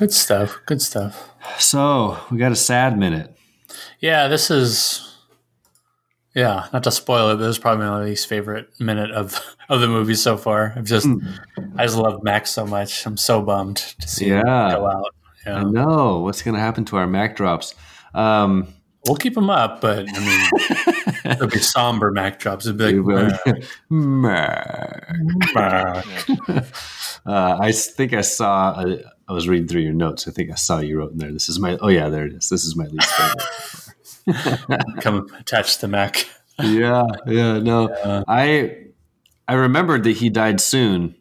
Good stuff. Good stuff. So we got a sad minute. Yeah, this is. Yeah, not to spoil it, but this is probably my least favorite minute of of the movie so far. I've just, I just love Max so much. I'm so bummed to see him go out. I know what's going to happen to our Mac drops. Um, We'll keep them up, but I mean, it'll be somber Mac drops. It'll be like, Mac. "Bah." Uh, I think I saw. uh, I was reading through your notes. I think I saw you wrote in there. This is my. Oh yeah, there it is. This is my least favorite. come attached to Mac. yeah, yeah. No, Yeah. I I remembered that he died soon,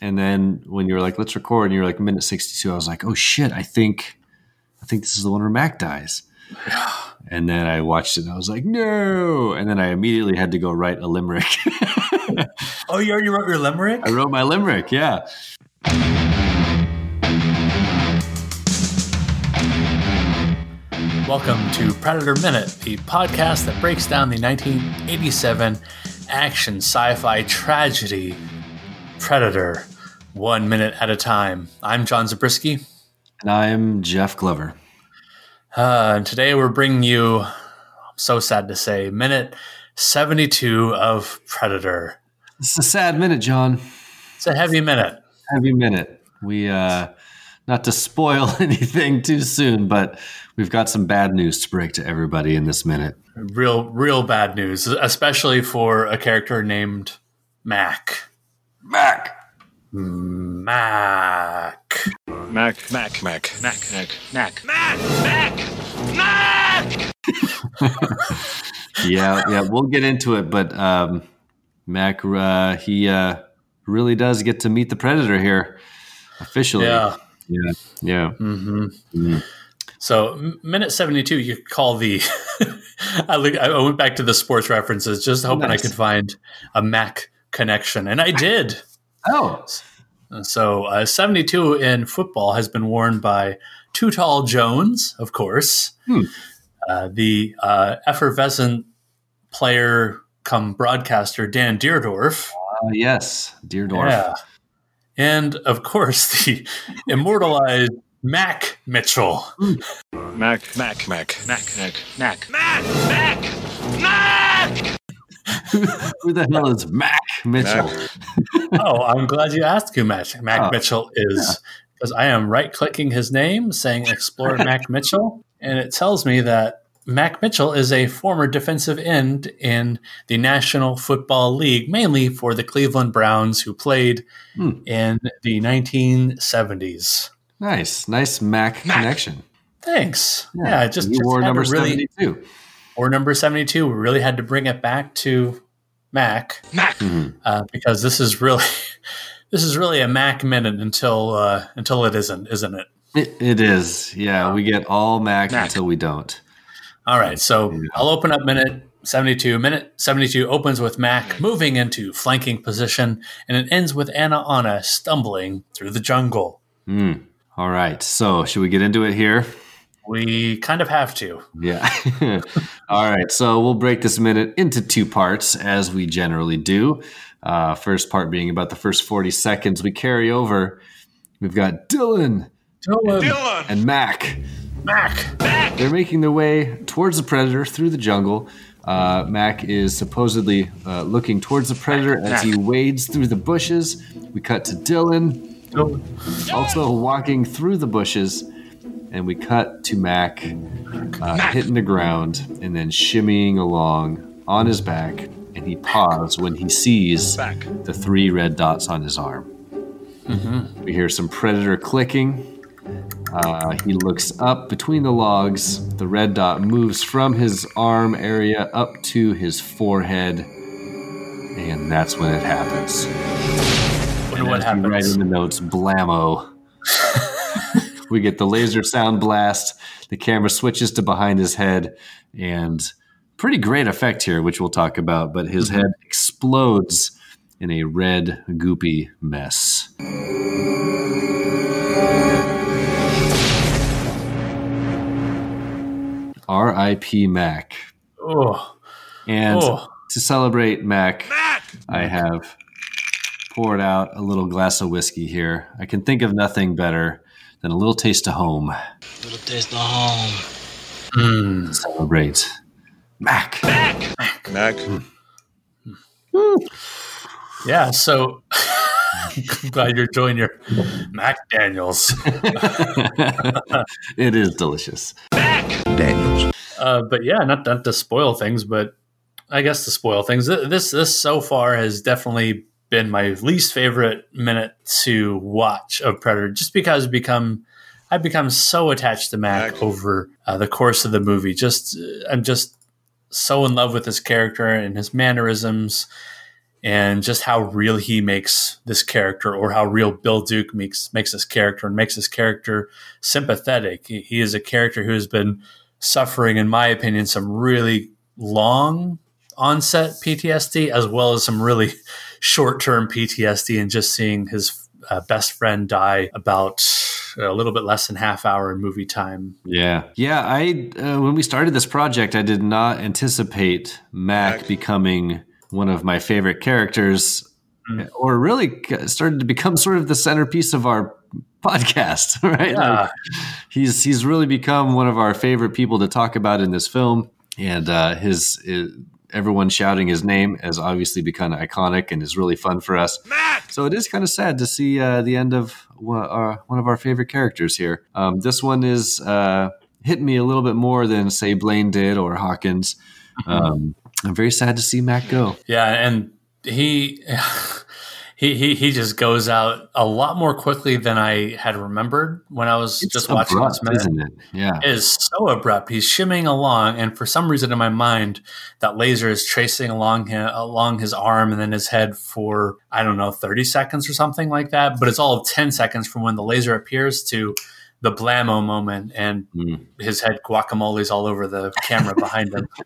and then when you were like, "Let's record," and you were like, "Minute 62, I was like, "Oh shit!" I think, I think this is the one where Mac dies. And then I watched it, and I was like, "No!" And then I immediately had to go write a limerick. Oh, you already wrote your limerick? I wrote my limerick. Yeah. Welcome to Predator Minute, the podcast that breaks down the 1987 action sci fi tragedy Predator, one minute at a time. I'm John Zabriskie, And I'm Jeff Glover. uh, and today we're bringing you, I'm so sad to say, minute 72 of Predator. It's a sad minute, John. It's a heavy minute. Heavy minute. We, uh, not to spoil anything too soon, but we've got some bad news to break to everybody in this minute. Real, real bad news, especially for a character named Mac. Mac. Mac. Mac, Mac, Mac, Mac, Mac, Mac, Mac, Mac, Mac. Yeah, yeah, we'll get into it, but um, Mac, uh, he uh, really does get to meet the predator here officially. Yeah. Yeah, yeah. hmm Mhm. So minute seventy-two, you call the. I, look, I went back to the sports references, just hoping Nice. I could find a Mac connection, and I did. Oh, So uh, seventy-two in football has been worn by Too Tall Jones, of course, Hmm. uh, the uh, effervescent player come broadcaster Dan Dierdorf. uh, yes, Dierdorf. Yeah. And of course, the immortalized Mac Mitchell. Mac, Mac, Mac, Mac, Mac, Mac, Mac, Mac, Mac. Who the hell is Mac Mitchell? oh, I'm glad you asked who Mac, Mac Oh, Mitchell is because I am right clicking his name saying explore Mac Mitchell, and it tells me that Mac Mitchell is a former defensive end in the National Football League, mainly for the Cleveland Browns, who played Hmm. in the 1970s. Nice, nice Mac, Mac. connection. Thanks. Yeah, just, you just wore number really, seventy-two. or number 72. We really had to bring it back to Mac Mac. Mhm. uh, because this is really this is really a Mac minute until uh, until it isn't, isn't it? It, it is. Yeah, we get all Mac, Mac. until we don't. All right, so I'll open up minute 72. Minute 72 opens with Mac moving into flanking position, and it ends with Anna Anna stumbling through the jungle. Mm. All right. So, should we get into it here? We kind of have to. Yeah. All right. So we'll break this minute into two parts, as we generally do. Uh, first part being about the first 40 seconds. We carry over. We've got Dillon Dillon. and Mac. Mac. They're making their way towards the predator through the jungle. Uh, Mac is supposedly uh, looking towards the predator as he wades through the bushes. We cut to Dillon, Dillon. also walking through the bushes, and we cut to Mac uh, hitting the ground and then shimmying along on his back. And he paused when he sees Back. the three red dots on his arm. We hear some predator clicking. Uh, he looks up between the logs. The red dot moves from his arm area up to his forehead, and that's when it happens. Wonder what As we write happens. in the notes, blammo. we get the laser sound blast. The camera switches to behind his head, and pretty great effect here, which we'll talk about. But his head explodes in a red, goopy mess. R.I.P. Mac. Oh, And oh. to celebrate Mac, Mac. I have poured out a little glass of whiskey here. I can think of nothing better than a little taste of home. Little taste of home. Mm. Celebrate. Mac. Mac. Mac. Yeah, so I'm glad you're enjoying your Mac Daniels. it is delicious. Mac. Daniels. Uh, but yeah, not, not to spoil things, but I guess to spoil things. This this so far has definitely been my least favorite minute to watch of Predator, just because I've become I've become so attached to Mac Mac. over uh, the course of the movie. Just uh, I'm just so in love with his character and his mannerisms, and just how real he makes this character, or how real Bill Duke makes makes this character and makes this character sympathetic. He, he is a character who has been suffering, in my opinion, some really long onset PTSD as well as some really short term PTSD, and just seeing his uh, best friend die about a little bit less than half hour in movie time. Yeah, yeah. I uh, when we started this project, I did not anticipate Mac, Mac. becoming one of my favorite characters, or really started to become sort of the centerpiece of our podcast. Right? Yeah. Like, he's he's really become one of our favorite people to talk about in this film, and uh, his. Uh, Everyone shouting his name has obviously become iconic and is really fun for us. Mac. So it is kind of sad to see uh, the end of one, uh, one of our favorite characters here. Um, this one is uh, hitting me a little bit more than say Blaine did or Hawkins. Um, I'm very sad to see Matt go. Yeah, and he he he he just goes out a lot more quickly than I had remembered when I was just watching abrupt, this minute. isn't it? Yeah. It is so abrupt. He's shimming along, and for some reason in my mind, that laser is tracing along him, along his arm and then his head for I don't know thirty seconds or something like that. But it's all ten seconds from when the laser appears to the blammo moment, and Mm. his head guacamole's all over the camera behind him.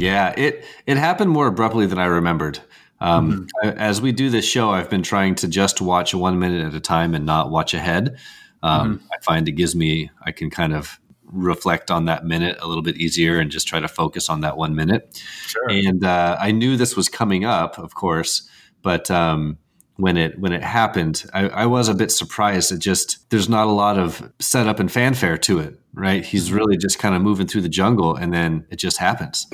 Yeah, it it happened more abruptly than I remembered. Um, I- As we do this show, I've been trying to just watch one minute at a time and not watch ahead. Um, I find it gives me I can kind of reflect on that minute a little bit easier and just try to focus on that one minute. Sure. And uh, I knew this was coming up, of course, but um, when it when it happened, I, I was a bit surprised. It just there's not a lot of setup and fanfare to it, right? He's really just kind of moving through the jungle, and then it just happens.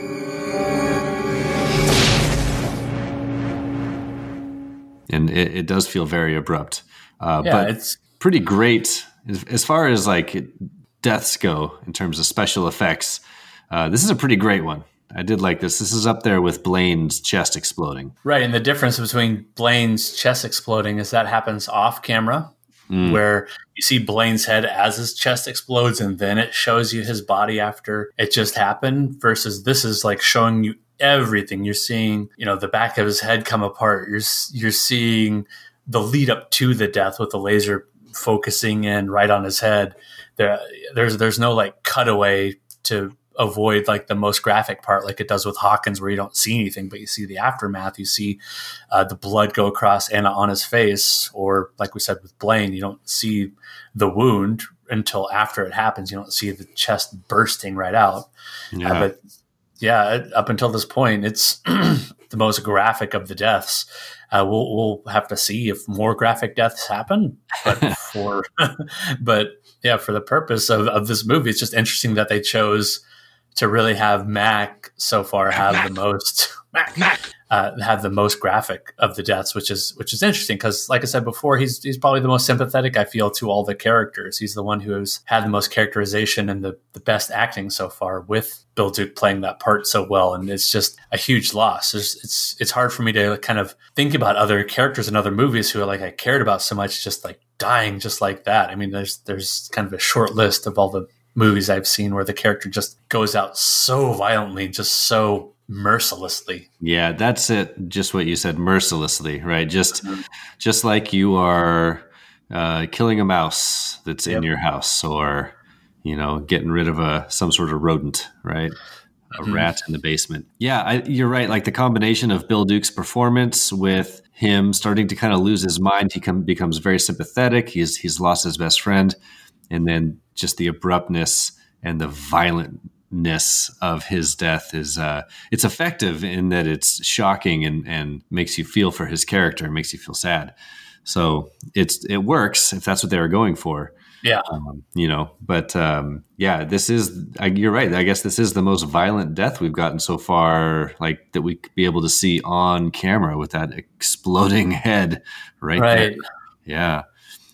And it, it does feel very abrupt. Uh, yeah, but it's pretty great as, as far as like deaths go in terms of special effects. Uh, this is a pretty great one. I did like this. This is up there with Blaine's chest exploding. Right, and the difference between Blaine's chest exploding is that happens off camera, Mm. where you see Blaine's head as his chest explodes, and then it shows you his body after it just happened. Versus this is like showing you everything. You're seeing, you know, the back of his head come apart. You're you're seeing the lead up to the death with the laser focusing in right on his head. There, there's there's no like cutaway to avoid like the most graphic part like it does with Hawkins where you don't see anything but you see the aftermath you see uh, the blood go across Anna on his face or like we said with Blaine you don't see the wound until after it happens you don't see the chest bursting right out Yeah. uh, but yeah, up until this point, it's the most graphic of the deaths. Uh, we'll, we'll have to see if more graphic deaths happen. But for, but yeah, for the purpose of, of this movie, it's just interesting that they chose to really have Mac so far have the most Mac, Mac. Uh, have the most graphic of the deaths, which is which is interesting because, like I said before, he's he's probably the most sympathetic I feel to all the characters. He's the one who's had the most characterization and the, the best acting so far, with Bill Duke playing that part so well, and it's just a huge loss. There's, it's it's hard for me to kind of think about other characters in other movies who like I cared about so much, just like dying just like that. I mean, there's there's kind of a short list of all the movies I've seen where the character just goes out so violently, just so mercilessly. Yeah, that's it. Just what you said, mercilessly, right? Just, just like you are uh, killing a mouse that's in your house, or you know, getting rid of a some sort of rodent, right? A Mhm. rat in the basement. Yeah, I, you're right. Like the combination of Bill Duke's performance with him starting to kind of lose his mind, he come, becomes very sympathetic. He's he's lost his best friend, and then just the abruptness and the violentness of his death is uh, it's effective in that it's shocking and and makes you feel for his character, and makes you feel sad. So it's it works if that's what they were going for. Yeah. Um, you know, but um, yeah, this is, I, you're right. I guess this is the most violent death we've gotten so far, like that we could be able to see on camera with that exploding head right, Right. there. Yeah.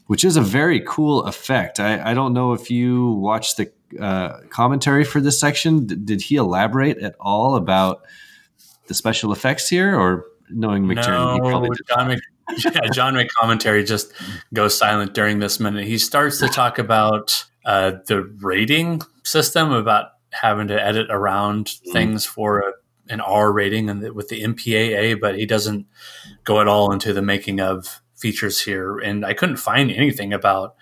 Which is a very cool effect. I, I don't know if you watch the uh, commentary for this section. D- did he elaborate at all about the special effects here or knowing McTiernan? No, John, Mc, yeah, John McCommentary just goes silent during this minute. He starts to talk about uh, the rating system, about having to edit around Mm-hmm. things for a, an R rating and the, with the MPAA, but he doesn't go at all into the making of features here. And I couldn't find anything about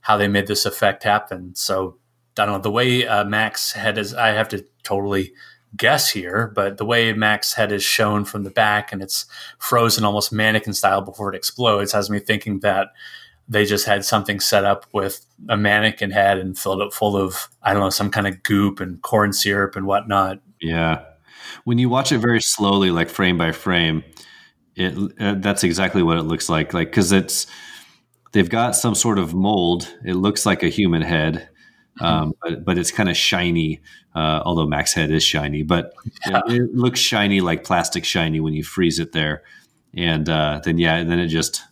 how they made this effect happen. So I don't know the way uh, Max head is. I have to totally guess here, but the way Max head is shown from the back and it's frozen almost mannequin style before it explodes has me thinking that they just had something set up with a mannequin head and filled it full of I don't know some kind of goop and corn syrup and whatnot. Yeah. When you watch it very slowly, like frame by frame, it uh, that's exactly what it looks like. Like because it's they've got some sort of mold. It looks like a human head, um, but but it's kind of shiny. Uh, although Max head is shiny, but Yeah. it, it looks shiny like plastic shiny when you freeze it there, and uh, then yeah, and then it just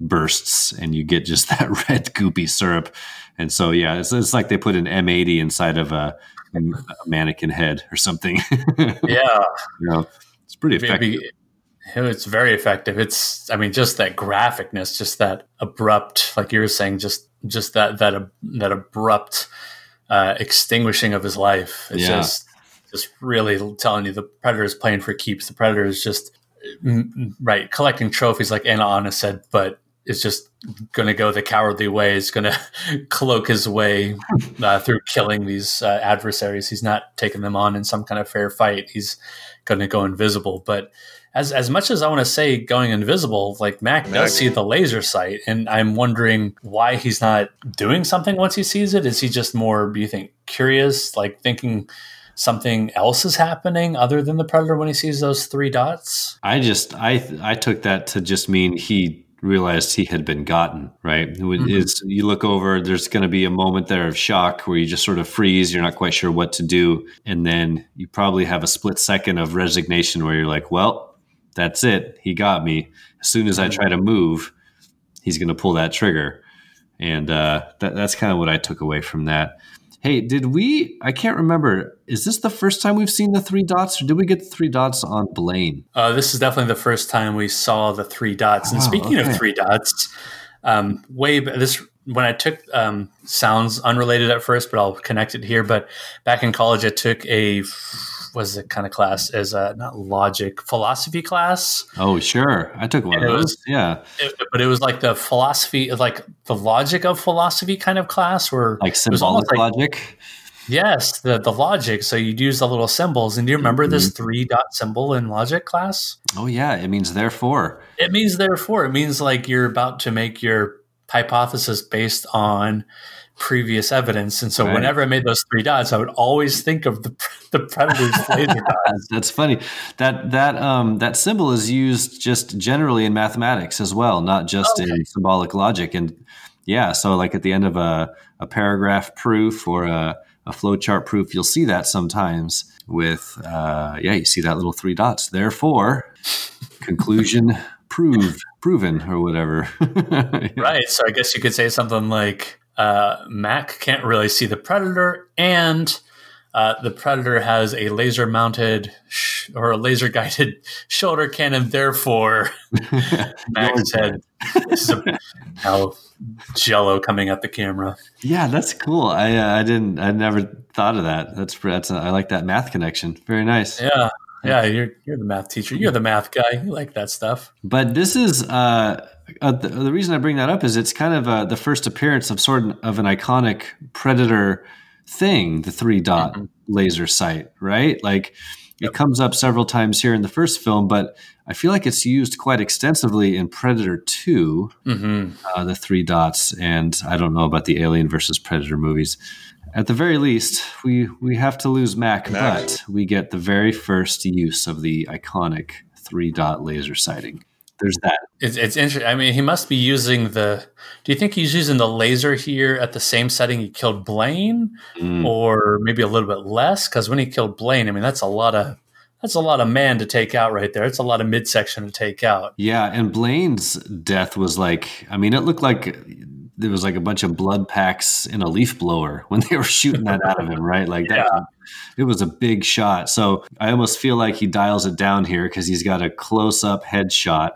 bursts and you get just that red goopy syrup. And so yeah, it's, it's like they put an M80 inside of a, a mannequin head or something. Yeah, you know, it's pretty effective. maybe it's very effective. It's I mean just that graphicness, just that abrupt, like you were saying, just just that that that abrupt uh, extinguishing of his life. It's Yeah. just just really telling you the predator is playing for keeps. The predator is just mm, right collecting trophies, like Anna Anna said, but is just going to go the cowardly way. Is going to cloak his way uh, through killing these uh, adversaries. He's not taking them on in some kind of fair fight. He's going to go invisible. But as as much as I want to say going invisible, like Mac Mac. does see the laser sight, and I'm wondering why he's not doing something once he sees it. Is he just more, do you think, curious, like thinking something else is happening other than the predator when he sees those three dots? I just I I took that to just mean he realized he had been gotten right. It would- Mhm. It's you look over. There's going to be a moment there of shock where you just sort of freeze. You're not quite sure what to do, and then you probably have a split second of resignation where you're like, "Well, that's it. He got me." As soon as I try to move, he's going to pull that trigger, and uh, that, that's kind of what I took away from that. Hey, did we? I can't remember. Is this the first time we've seen the three dots, or did we get the three dots on Blaine? Uh, this is definitely the first time we saw the three dots. And Oh, speaking okay. of three dots, um, way this when I took um, sounds unrelated at first, but I'll connect it here. But back in college, I took a was it kind of class as a not logic philosophy class, Oh, sure. I took one of It those. was- yeah. It- but it was like the philosophy, like the logic of philosophy kind of class, where Like it was almost symbolic like logic. yes, the the logic. So you'd use the little symbols. And do you remember this mm-hmm. three dot symbol in logic class? Oh, yeah. It means therefore. It means therefore. It means like you're about to make your hypothesis based on previous evidence. And so Right. whenever I made those three dots, I would always think of the the predator's laser dot. That's, funny. That that um that symbol is used just generally in mathematics as well, not just Okay. in symbolic logic. And yeah, so like at the end of a, a paragraph proof or a, a flowchart proof, you'll see that sometimes with uh, yeah, you see that little three dots. Therefore, conclusion proved, proven, or whatever. Right. So I guess you could say something like uh, Mac can't really see the predator, and uh, the predator has a laser mounted sh- or a laser guided shoulder cannon. Therefore, Mac's head is a, now jello coming at the camera. Yeah, that's cool. I uh, I didn't I never thought of that. That's that's I like that math connection. Very nice. Yeah. Yeah, you're you're the math teacher. You're the math guy. You like that stuff. But this is uh, uh, the, the reason I bring that up is it's kind of uh, the first appearance of sort of an iconic predator thing, the three dot Mhm. laser sight, right? Like it comes up several times here in the first film, but I feel like it's used quite extensively in Predator Two. hmm uh, the three dots, and I don't know about the Alien versus Predator movies. At the very least, we we have to lose Mac, Mac. but we get the very first use of the iconic three dot laser sighting. There's that. It's, it's interesting. I mean, he must be using the. Do you think he's using the laser here at the same setting he killed Blaine, Mm. or maybe a little bit less? Because when he killed Blaine, I mean, that's a lot of that's a lot of man to take out right there. It's a lot of midsection to take out. Yeah, and Blaine's death was like, I mean, it looked like there was like a bunch of blood packs in a leaf blower when they were shooting that out of him, right? Like that, it was a big shot. So I almost feel like he dials it down here because he's got a close up headshot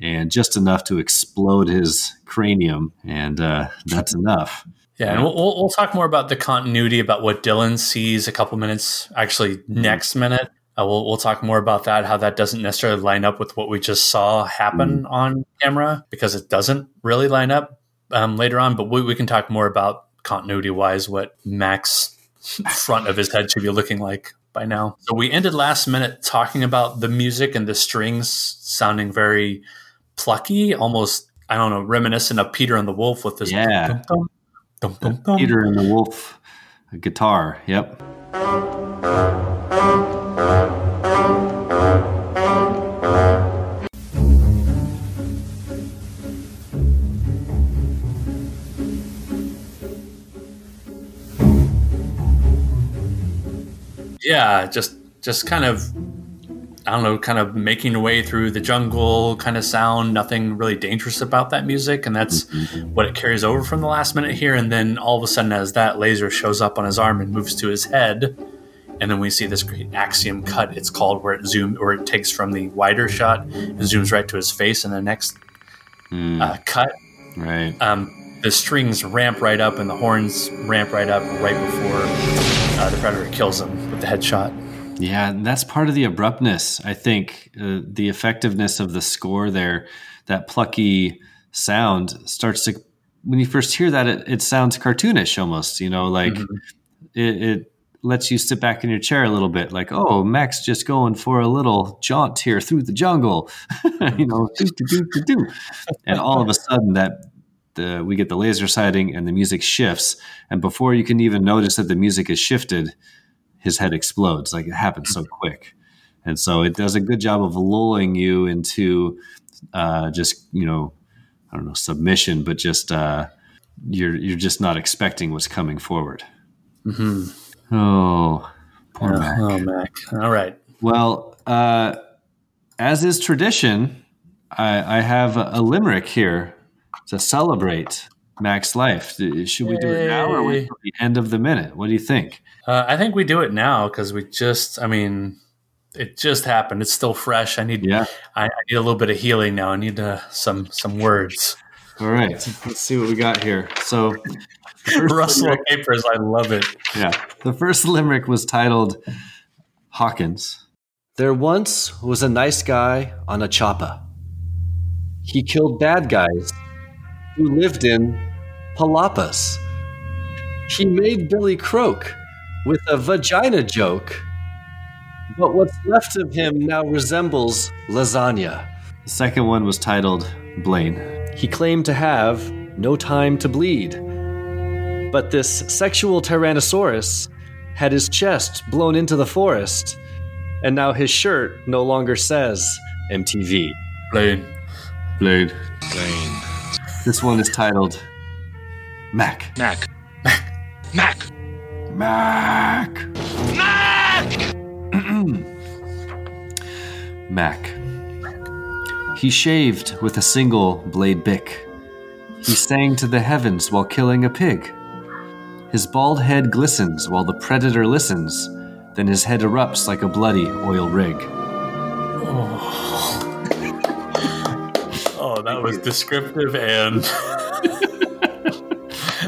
and just enough to explode his cranium, and uh, that's enough. Yeah, and we'll, we'll, talk more about the continuity about what Dillon sees a couple minutes, actually next minute. Uh, we'll we'll talk more about that, how that doesn't necessarily line up with what we just saw happen on camera because it doesn't really line up um, later on. But we, we can talk more about continuity wise what Mac's front of his head should be looking like by now. So we ended last minute talking about the music and the strings sounding very plucky, almost I don't know, reminiscent of Peter and the Wolf with this Yeah. dum, dum, dum, dum, dum. Peter and the Wolf guitar. Yep. yeah just just kind of i don't know kind of making your way through the jungle kind of sound nothing really dangerous about that music and that's what it carries over from the last minute here and then all of a sudden as that laser shows up on his arm and moves to his head and then we see this great axial cut. It's called where it zooms or it takes from the wider shot and zooms right to his face and the next uh, cut Right. um, the strings ramp right up and the horns ramp right up right before uh, the predator kills him with the headshot Yeah, and that's part of the abruptness. I think uh, the effectiveness of the score there, that plucky sound starts to. When you first hear that, it, it sounds cartoonish almost. You know, like it, it lets you sit back in your chair a little bit. Like, oh, Max just going for a little jaunt here through the jungle. you know, do, do, do, do. and all of a sudden that. The, we get the laser sighting and the music shifts and before you can even notice that the music has shifted his head explodes. Like it happens so quick. And so it does a good job of lulling you into uh, just, you know, I don't know, submission, but just uh, you're you're just not expecting what's coming forward. Mm-hmm. Oh, poor Mac. Oh, Mac. All right. Well, uh, as is tradition, I, I have a, a limerick here to celebrate Mac's life. Should we do it now or wait till the end of the minute? What do you think? Uh, I think we do it now because we just, I mean, it just happened. It's still fresh. I need, Yeah. I, I need a little bit of healing now. I need uh, some some words. All right. Let's see what we got here. So, of papers. I love it. Yeah. The first limerick was titled Hawkins. There once was a nice guy on a choppa. He killed bad guys who lived in palapas. He made Billy croak with a vagina joke. But what's left of him now resembles lasagna. The second one was titled Blaine. He claimed to have no time to bleed. But this sexual Tyrannosaurus had his chest blown into the forest, and now his shirt no longer says MTV. Blaine. Blaine. Blaine. This one is titled Mac. Mac. Mac. Mac. Mac! Mac. Mac. He shaved with a single blade Bic. He sang to the heavens while killing a pig. His bald head glistens while the predator listens. Then his head erupts like a bloody oil rig. Oh, that was descriptive and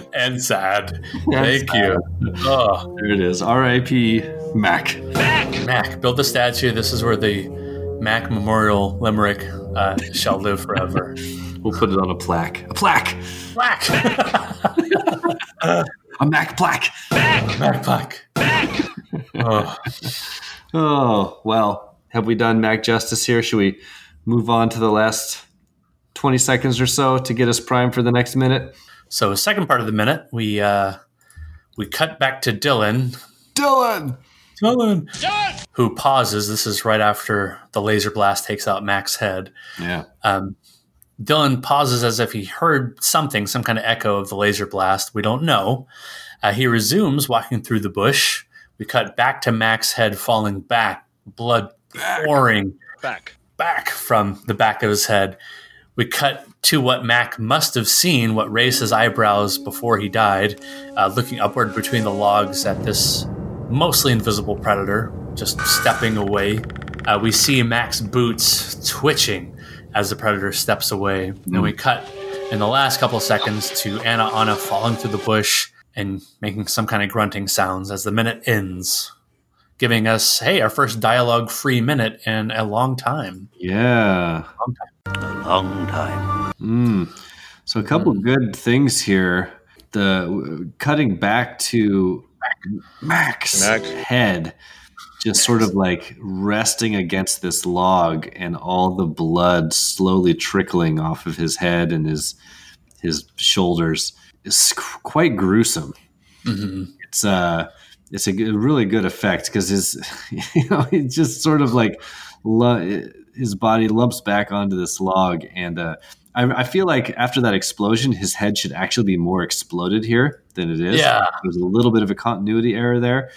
and sad. Thank you. Oh, There it is. R.I.P. Mac. Mac, Mac. build the statue. This is where the Mac Memorial Limerick uh, shall live forever. We'll put it on a plaque. A plaque. Black. A Mac plaque. Mac Mac plaque. Mac. Oh, Oh, well, have we done Mac justice here? Should we move on to the last 20 seconds or so to get us primed for the next minute? so second part of the minute, we uh, we cut back to Dillon. Dillon! Dillon, who pauses. This is right after the laser blast takes out Mac's head. Yeah. Um, Dillon pauses as if he heard something, some kind of echo of the laser blast. We don't know. Uh, he resumes walking through the bush. We cut back to Mac's head falling back, blood pouring Back. back from the back of his head. We cut to what Mac must have seen, what raised his eyebrows before he died, uh, looking upward between the logs at this mostly invisible predator, just stepping away. Uh, we see Mac's boots twitching as the predator steps away. And we cut in the last couple seconds to Anna Anna falling through the bush and making some kind of grunting sounds as the minute ends, giving us, hey, our first dialogue free minute in a long time. Yeah. Long time. Mm. So a couple good things here. The cutting back to Max Mac. head, just sort of like resting against this log, and all the blood slowly trickling off of his head and his his shoulders. is quite gruesome. It's uh, it's a really good effect because his, you know, he just sort of like lu- his body lumps back onto this log, and uh, I, I feel like after that explosion, his head should actually be more exploded here than it is. Yeah. there's a little bit of a continuity error there,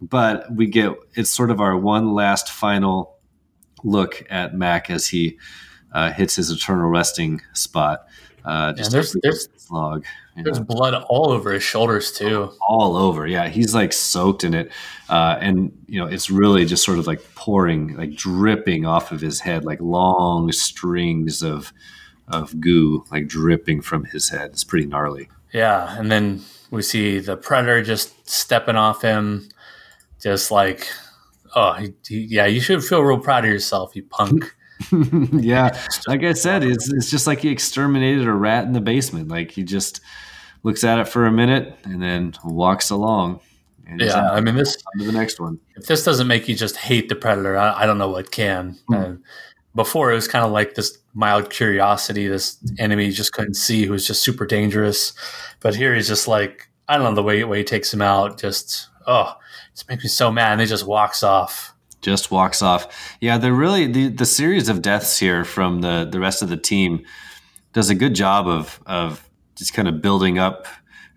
but we get it's sort of our one last final look at Mac as he uh, hits his eternal resting spot. Uh, just there's- there's- this log. There's blood all over his shoulders, too. all over. Yeah, he's like soaked in it, uh, and you know it's really just sort of like pouring, like dripping off of his head, like long strings of of goo, like dripping from his head. It's pretty gnarly. Yeah, and then we see the predator just stepping off him, just like, oh, he, he- yeah, you should feel real proud of yourself, you punk. yeah, like I said, it's it's just like he exterminated a rat in the basement. Like he just looks at it for a minute and then walks along. And Yeah, I mean this. to the next one. If this doesn't make you just hate the predator, I, I don't know what can. Uh, before it was kind of like this mild curiosity, this enemy you just couldn't see who was just super dangerous, but here he's just like, I don't know the way way he takes him out. Just oh, it makes me so mad. And he just walks off. Just walks off. Yeah, they're really the, the series of deaths here from the the rest of the team does a good job of of just kind of building up,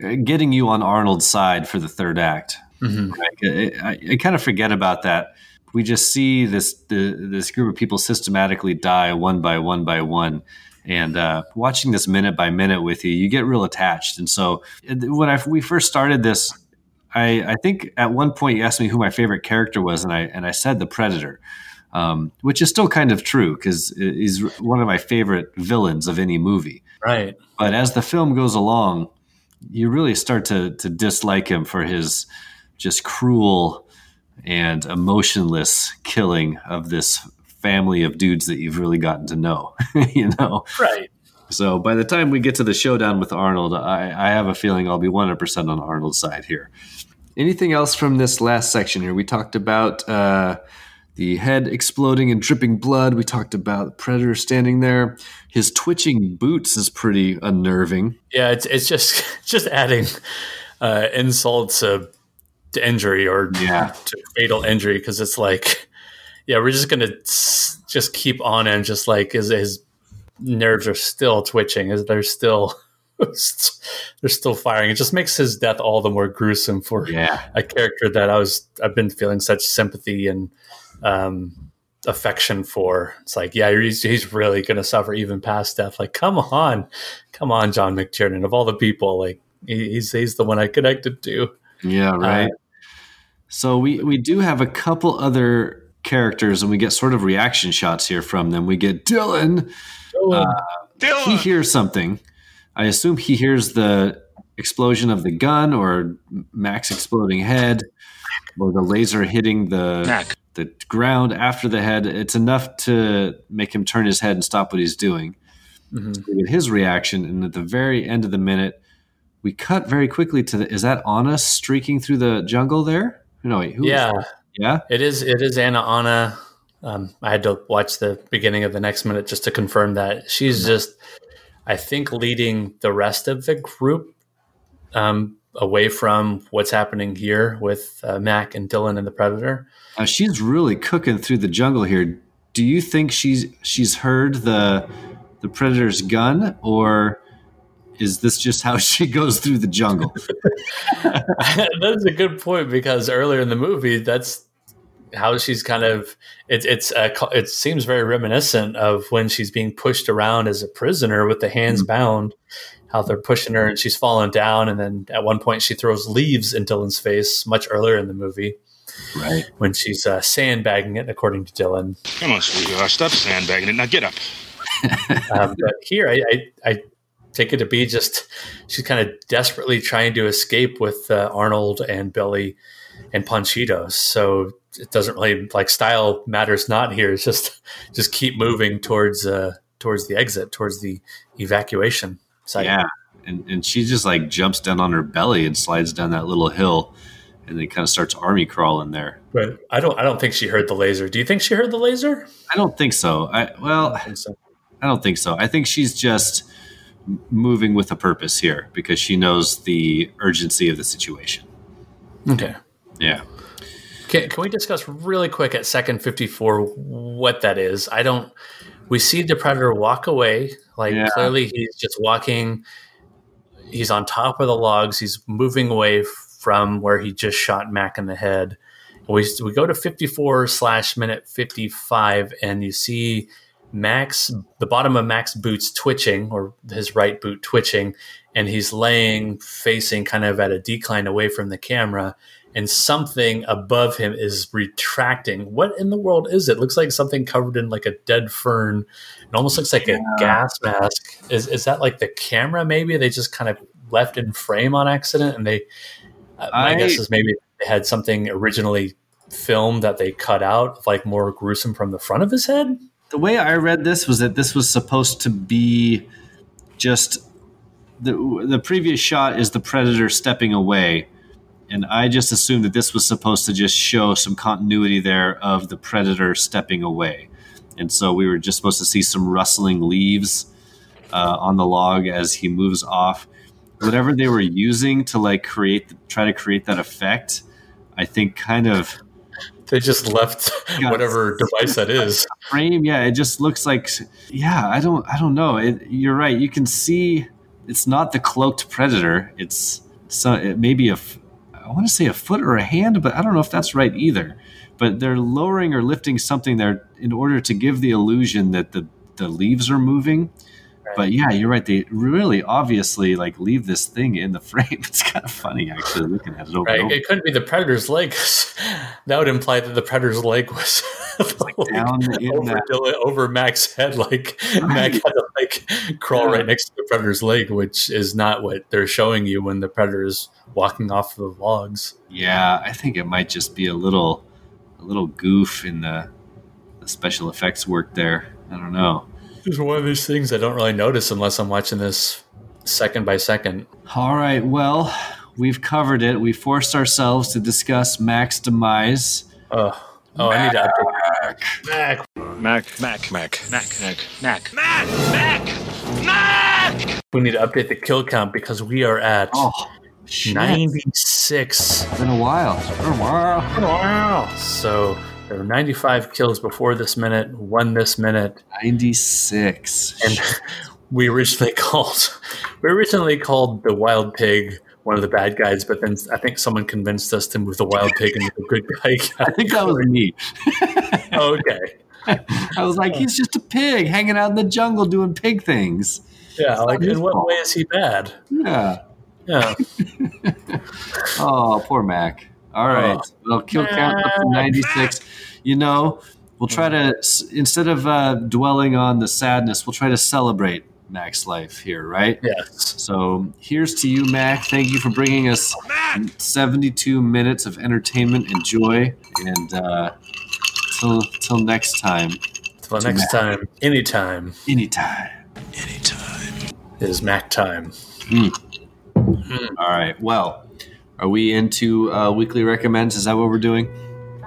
uh, getting you on Arnold's side for the third act. I, I, I kind of forget about that. We just see this the, this group of people systematically die one by one by one. And uh, watching this minute by minute with you, you get real attached. And so, uh, when I, we first started this, I, I think at one point you asked me who my favorite character was, and I and I said the Predator, um, which is still kind of true because he's one of my favorite villains of any movie. Right. But as the film goes along, you really start to to dislike him for his just cruel and emotionless killing of this family of dudes that you've really gotten to know. you know, Right. So by the time we get to the showdown with Arnold, I, I have a feeling I'll be 100% on Arnold's side here. Anything else from this last section here? We talked about uh, the head exploding and dripping blood. We talked about the Predator standing there. His twitching boots is pretty unnerving. Yeah, it's it's just just adding uh, insult to, to injury or Yeah. to fatal injury because it's like, yeah, we're just gonna just keep on and just like his his nerves are still twitching, as they're still they're still firing. It just makes his death all the more gruesome for Yeah. a character that I was I've been feeling such sympathy and um, affection for. It's like, yeah, he's, he's really going to suffer even past death. Like, come on, come on, John McTiernan. Of all the people, like he, he's he's the one I connected to. Yeah, right. so we we do have a couple other characters, and we get sort of reaction shots here from them. We get Dillon. Uh, he hears something. I assume he hears the explosion of the gun, or Max exploding head, or the laser hitting the Mac. the ground after the head. It's enough to make him turn his head and stop what he's doing. Mhm. We get his reaction, and at the very end of the minute, we cut very quickly to the. Is that Anna streaking through the jungle there? No, wait, who is yeah, that? yeah. it is. It is Anna Anna. Um, I had to watch the beginning of the next minute just to confirm that she's just, I think, leading the rest of the group. Um, away from what's happening here with uh, Mac and Dillon and the Predator. Uh, she's really cooking through the jungle here. Do you think she's she's heard the the predator's gun, or is this just how she goes through the jungle? that's a good point because earlier in the movie, that's how she's kind of it, it's uh, it seems very reminiscent of when she's being pushed around as a prisoner with the hands mm-hmm. bound how they're pushing her and she's falling down. And then at one point she throws leaves in dillon's face much earlier in the movie right. when she's uh, sandbagging it according to dillon. Come on sweetheart stop sandbagging it. Now get up. Um, but here I, I, I take it to be just she's kind of desperately trying to escape with uh, arnold and billy and Panchitos. So it doesn't really like style matters not here. It's just just keep moving towards uh towards the exit, towards the evacuation site. Yeah. And and she just like jumps down on her belly and slides down that little hill and then kind of starts army crawling there. But I don't I don't think she heard the laser. Do you think she heard the laser? I don't think so. I well I don't think so. I, don't think so. I think she's just moving with a purpose here because she knows the urgency of the situation. Okay. Yeah. Can, can we discuss really quick at second 54 what that is? I don't. We see the predator walk away. Like yeah. clearly, he's just walking. He's on top of the logs. He's moving away from where he just shot Mac in the head. We, we go to 54 slash minute 55, and you see Max, the bottom of Mac's boots twitching, or his right boot twitching, and he's laying facing kind of at a decline away from the camera and something above him is retracting. What in the world is it? Looks like something covered in like a dead fern. It almost looks like yeah. a gas mask. Is is that like the camera? Maybe they just kind of left in frame on accident, and they. Uh, my I, guess is maybe they had something originally filmed that they cut out, like more gruesome from the front of his head. The way I read this was that this was supposed to be just the the previous shot is the predator stepping away and I just assumed that this was supposed to just show some continuity there of the predator stepping away. And so we were just supposed to see some rustling leaves uh, on the log as he moves off. Whatever they were using to like create, try to create that effect, I think kind of. They just left whatever device that is. Frame, yeah. It just looks like, yeah. I don't, I don't know. It, you're right. You can see it's not the cloaked predator. It's so it may be a I want to say a foot or a hand, but I don't know if that's right either. But they're lowering or lifting something there in order to give the illusion that the, the leaves are moving. But yeah, you're right. They really obviously like leave this thing in the frame. It's kind of funny actually looking at it over. Right. It couldn't be the predator's leg. that would imply that the predator's leg was like down over, that. over Mac's head. Like right. Mac had to like crawl yeah. right next to the predator's leg, which is not what they're showing you when the predator is walking off the logs. Yeah, I think it might just be a little a little goof in the, the special effects work there. I don't know. It's one of these things I don't really notice unless I'm watching this second by second. All right, well, we've covered it. We forced ourselves to discuss Mac's demise. Oh, oh Mac. I need to update. Mac. Mac. Mac. Mac. Mac. Mac. Mac. Mac. Mac. Mac. We need to update the kill count because we are at oh. Shit. 96. It's been a while. It's been a while. It's been a while. So there were 95 kills before this minute, one this minute. 96. And we originally called we originally called the wild pig one of the bad guys, but then I think someone convinced us to move the wild pig into the good guy. I think that was me. okay. I was like, he's just a pig hanging out in the jungle doing pig things. Yeah, like in what fault. way is he bad? Yeah. Yeah. oh, poor Mac. All right. Oh. Well, kill count up to 96. You know, we'll try to, instead of uh, dwelling on the sadness, we'll try to celebrate Mac's life here, right? Yes. So here's to you, Mac. Thank you for bringing us 72 minutes of entertainment and joy. And uh, till, till next time. Till next Mac. time. Anytime. Anytime. Anytime. It is Mac time. Mm. Mm-hmm. All right. Well, are we into uh, weekly recommends? Is that what we're doing?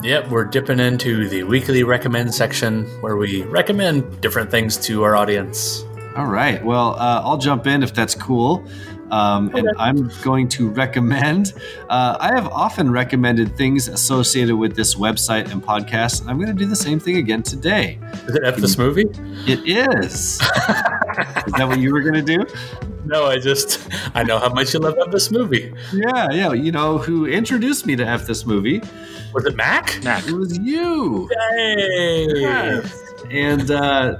Yep, we're dipping into the weekly recommend section where we recommend different things to our audience. All right. Well, uh, I'll jump in if that's cool. Um, and I'm going to recommend. Uh, I have often recommended things associated with this website and podcast. And I'm going to do the same thing again today. Is it F this movie? It is. is that what you were going to do? No, I just I know how much you love F this movie. Yeah, yeah. You know who introduced me to F this movie? Was it Mac? Mac. It was you. Hey. Yes. And uh,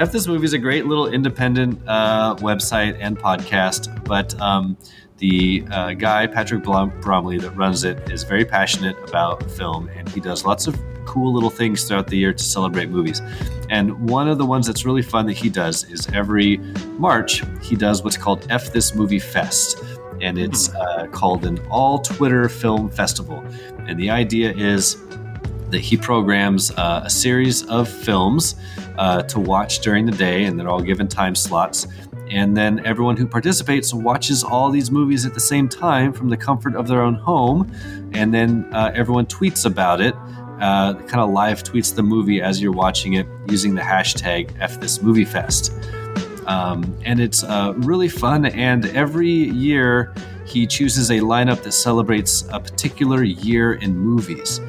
F This Movie is a great little independent uh, website and podcast, but um, the uh, guy, Patrick Bromley, that runs it is very passionate about film, and he does lots of cool little things throughout the year to celebrate movies. And one of the ones that's really fun that he does is every March, he does what's called F This Movie Fest. And it's uh, called an all Twitter film festival. And the idea is that he programs uh, a series of films uh, to watch during the day, and they're all given time slots. And then everyone who participates watches all these movies at the same time from the comfort of their own home. And then uh, everyone tweets about it, uh, kind of live tweets the movie as you're watching it using the hashtag FThisMovieFest. Um, and it's uh, really fun. And every year, he chooses a lineup that celebrates a particular year in movies.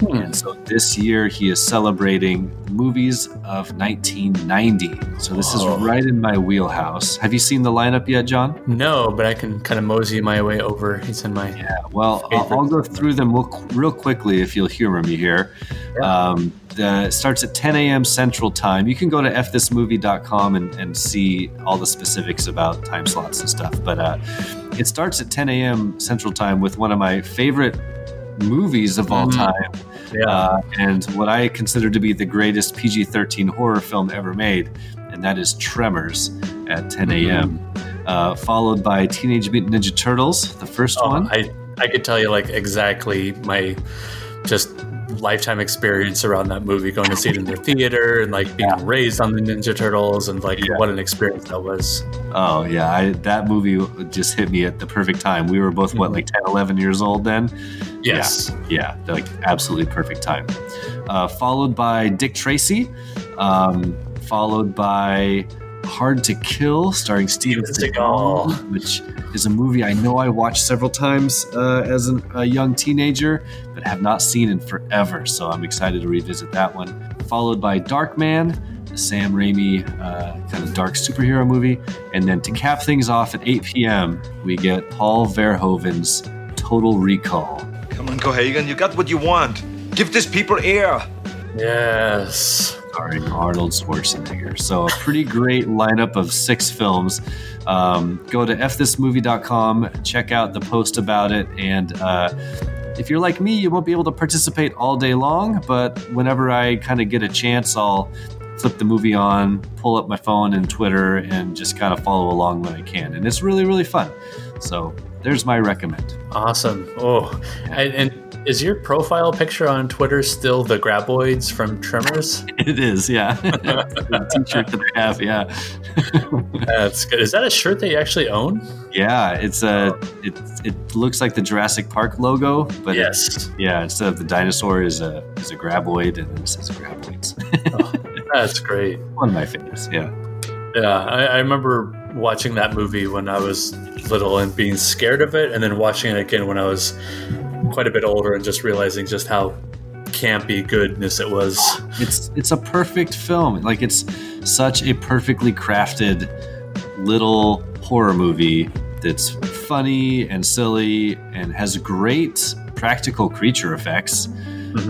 And so this year he is celebrating movies of 1990. So this is Oh. right in my wheelhouse. Have you seen the lineup yet, John? No, but I can kind of mosey my way over. He's in my Yeah. Well, I'll, I'll go through them real, real quickly if you'll humor me here. Um, the, it starts at 10 a.m. Central Time. You can go to fthismovie.com and, and see all the specifics about time slots and stuff. But uh, it starts at 10 a.m. Central Time with one of my favorite movies of all Mhm. time. yeah. uh, and what I consider to be the greatest PG 13 horror film ever made, and that is Tremors at 10 a.m., uh, followed by Teenage Mutant Ninja Turtles, the first Oh, one. I I could tell you like exactly my just lifetime experience around that movie, going to see it in the theater and like being raised on the Ninja Turtles and like Yeah. what an experience that was. Oh, yeah, I, that movie just hit me at the perfect time. We were both, what, like 10, 11 years old then? Yes. Yeah, like absolutely perfect time. Uh, followed by Dick Tracy, um, followed by Hard to Kill, starring Steven Seagal, which is a movie I know I watched several times uh, as an, a young teenager, but have not seen in forever. So I'm excited to revisit that one. Followed by Darkman, the Sam Raimi uh, kind of dark superhero movie, and then to cap things off at 8 p.m. we get Paul Verhoeven's Total Recall. Come on, Cohagen, you got what you want. Give these people air. Yes. starring Arnold Schwarzenegger. So a pretty great lineup of six films. Um, go to fthismovie.com, check out the post about it, and uh, if you're like me, you won't be able to participate all day long. But whenever I kind of get a chance, I'll flip the movie on, pull up my phone and Twitter, and just kind of follow along when I can. And it's really, really fun. So there's my recommend. Awesome. Oh, and, and is your profile picture on Twitter still the graboids from Tremors? It is, yeah. the t-shirt that I have, yeah. That's good. Is that a shirt that you actually own? Yeah, it's a it, it looks like the Jurassic Park logo, but yes. yeah, instead of the dinosaur is a is a graboid, and it says graboids. Oh, that's great. One of my favorites. Yeah, Yeah, I, I remember watching that movie when I was little and being scared of it, and then watching it again when I was quite a bit older and just realizing just how campy goodness it was. it's it's a perfect film. Like it's such a perfectly crafted little horror movie that's funny and silly and has great practical creature effects.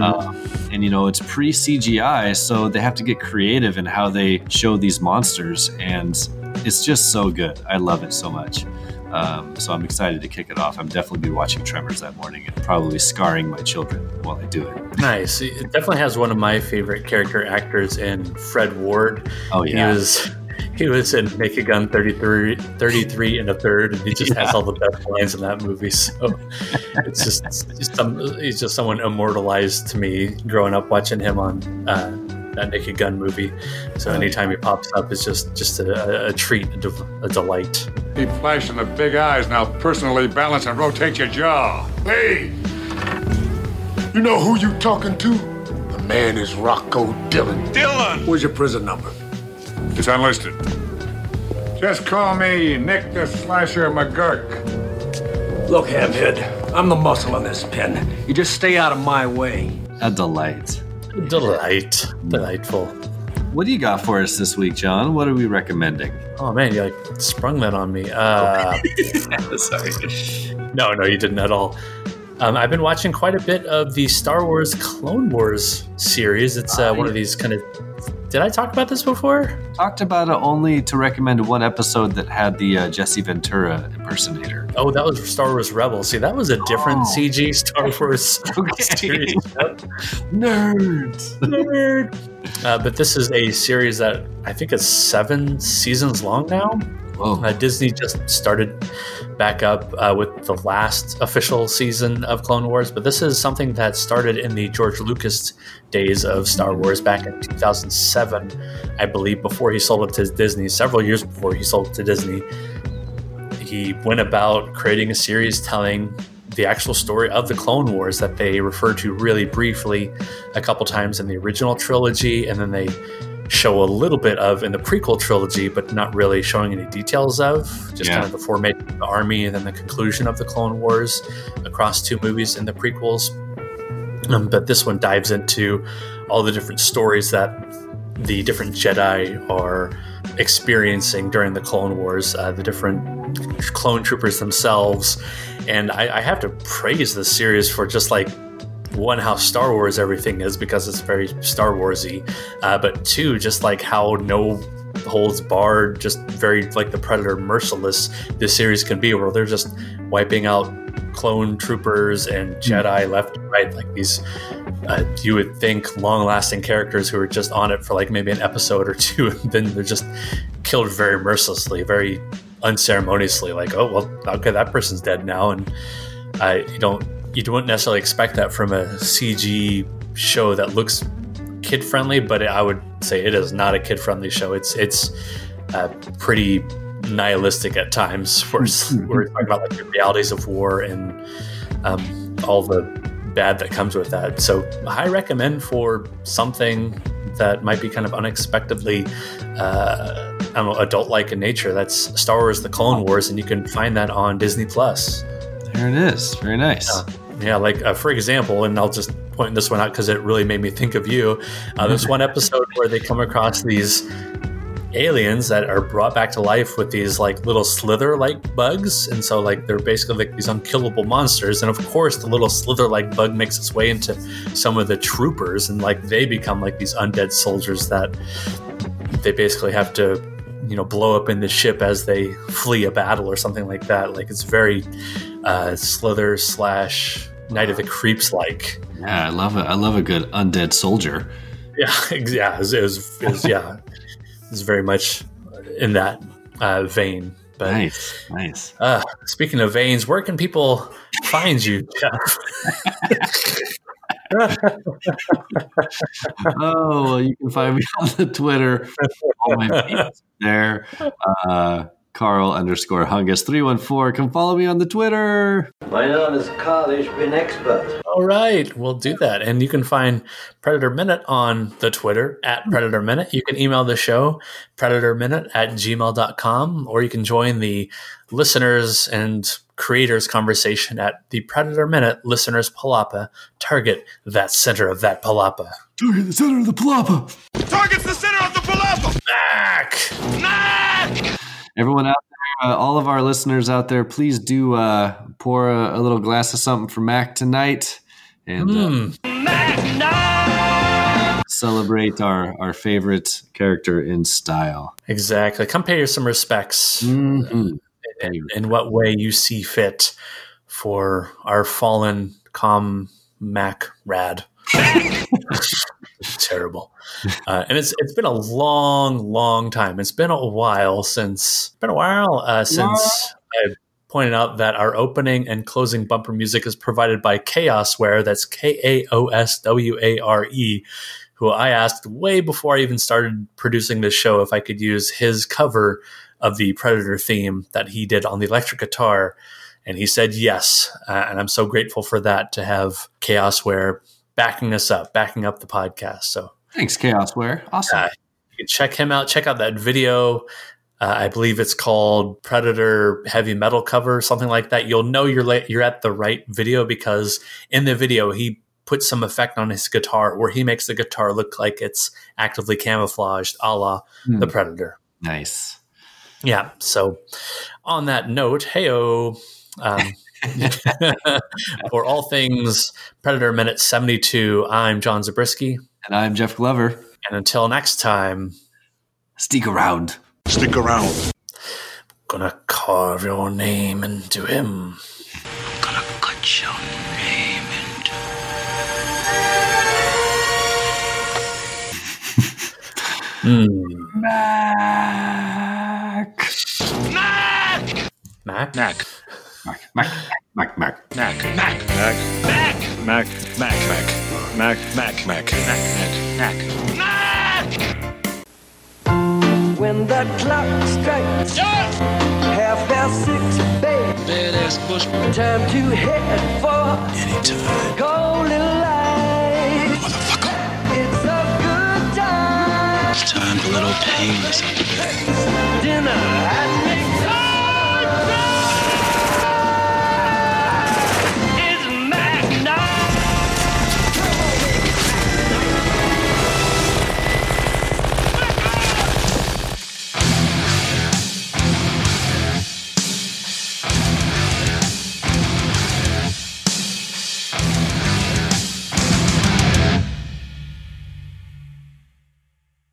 Uh, and you know it's pre CGI, so they have to get creative in how they show these monsters, and it's just so good. I love it so much. Um, so I'm excited to kick it off. I'm definitely be watching Tremors that morning and probably scarring my children while I do it. Nice. It definitely has one of my favorite character actors in Fred Ward. Oh yeah. He was he was in Naked Gun 33, 33 and a third, and he just has all the best lines in that movie. So it's just it's just some, he's just someone immortalized to me growing up watching him on uh, that Naked Gun movie. So anytime he pops up, it's just just a, a treat, a, de- a delight. Keep flashing the big eyes now. Personally balance and rotate your jaw. Hey, you know who you talking to? The man is Rocco Dillon. Dylan! Where's your prison number? It's unlisted. Just call me Nick the Slasher McGurk. Look, Hamhead, I'm the muscle in this pen. You just stay out of my way. A delight. Delight. Delightful. What do you got for us this week, John? What are we recommending? Oh man, you like sprung that on me. Uh, Sorry. no, no, you didn't at all. Um, I've been watching quite a bit of the Star Wars Clone Wars series. It's uh, one of these kind of. Did I talk about this before? Talked about it only to recommend one episode that had the uh, Jesse Ventura impersonator. Oh, that was Star Wars Rebels. See, that was a different Oh. CG Star Wars Okay. series. Nerds. Nerd. Uh, but this is a series that I think is seven seasons long now. Uh, Disney just started back up uh, with the last official season of Clone Wars, but this is something that started in the George Lucas days of Star Wars back in 2007, I believe, before he sold it to Disney, several years before he sold it to Disney. He went about creating a series telling the actual story of the Clone Wars that they refer to really briefly a couple times in the original trilogy, and then they show a little bit of in the prequel trilogy, but not really showing any details of. Just Yeah. kind of the formation of the army and then the conclusion of the Clone Wars across two movies in the prequels. Um, but this one dives into all the different stories that the different Jedi are experiencing during the Clone Wars, uh, the different clone troopers themselves. And I, I have to praise this series for just like one how Star Wars everything is because it's very Star Warsy, uh, but two just like how no holds barred, just very like the Predator merciless this series can be, where they're just wiping out clone troopers and Jedi left and right, like these. Uh, you would think long-lasting characters who are just on it for like maybe an episode or two, and then they're just killed very mercilessly, very unceremoniously. Like, oh well, okay, that person's dead now, and I you don't you don't necessarily expect that from a CG show that looks kid friendly, but I would say it is not a kid friendly show. It's it's uh, pretty nihilistic at times. We're, we're talking about like the realities of war and um, all the bad that comes with that. So I recommend for something that might be kind of unexpectedly, uh, I don't know, adult like in nature. That's Star Wars: The Clone Wars, and you can find that on Disney Plus. There it is. Very nice. Yeah, like uh, for example, and I'll just point this one out because it really made me think of you. Uh, there's one episode where they come across these aliens that are brought back to life with these like little slither like bugs. And so like they're basically like these unkillable monsters. And of course the little slither like bug makes its way into some of the troopers. And like they become like these undead soldiers that they basically have to you know blow up in the ship as they flee a battle or something like that. Like it's very uh slither slash night of the creeps like Yeah, I love it. I love a good undead soldier. yeah yeah it was, it was, it was yeah it's very much in that uh vein but Nice, nice. uh speaking of veins where can people find you oh, well, you can find me on the Twitter. All my feeds there. Uh, Carl underscore Hungus three one four. Come follow me on the Twitter. My name is Carl, ich bin expert. All right, we'll do that. And you can find Predator Minute on the Twitter at Predator Minute. You can email the show, predatorminute at gmail.com, or you can join the listeners and creators conversation at the Predator Minute Listeners Palapa. Target that center of that palapa. Target the center of the palapa. Target's the center of the palapa! Back! Mac! Everyone out there, uh, all of our listeners out there, please do uh, pour a, a little glass of something for Mac tonight and uh, Mm, celebrate our, our favorite character in style. exactly. Come pay her some respects. Mhm. in, in what way you see fit for our fallen com mac rad terrible uh, and it's it's been a long long time it's been a while since been a while uh, since i pointed out that our opening and closing bumper music is provided by kaosware that's k-a-o-s-w-a-r-e who i asked way before i even started producing this show if i could use his cover of the Predator theme that he did on the electric guitar. And he said yes. Uh, and I'm so grateful for that to have Kaosware backing us up, backing up the podcast. So Thanks, Kaosware. Awesome. uh, you can check him out, check out that video. Uh, I believe it's called Predator Heavy Metal Cover, something like that. You'll know you're la- you're at the right video because in the video he puts some effect on his guitar where he makes the guitar look like it's actively camouflaged, a la Hmm. the Predator. Nice. Yeah. So, on that note, heyo. Um, for all things Predator Minute 72, I'm John Zabriskie. And I'm Jeff Glover. And until next time, Stick around. Stick around. gonna carve your name into him. Gonna cut your name into. Hmm. Mac. Mac! Mac? Mac. Mac. Mac. Mac. Mac. Mac. Mac. Mac. Mac. Mac. Mac. Mac. Mac. Mac. Mac. Mac. Mac. Mac. When the clock strikes half past six, babe, Badass bush. time to head for Anytime. golden light. Motherfucker. It's a good time. It's Time for a little painless. Dinner at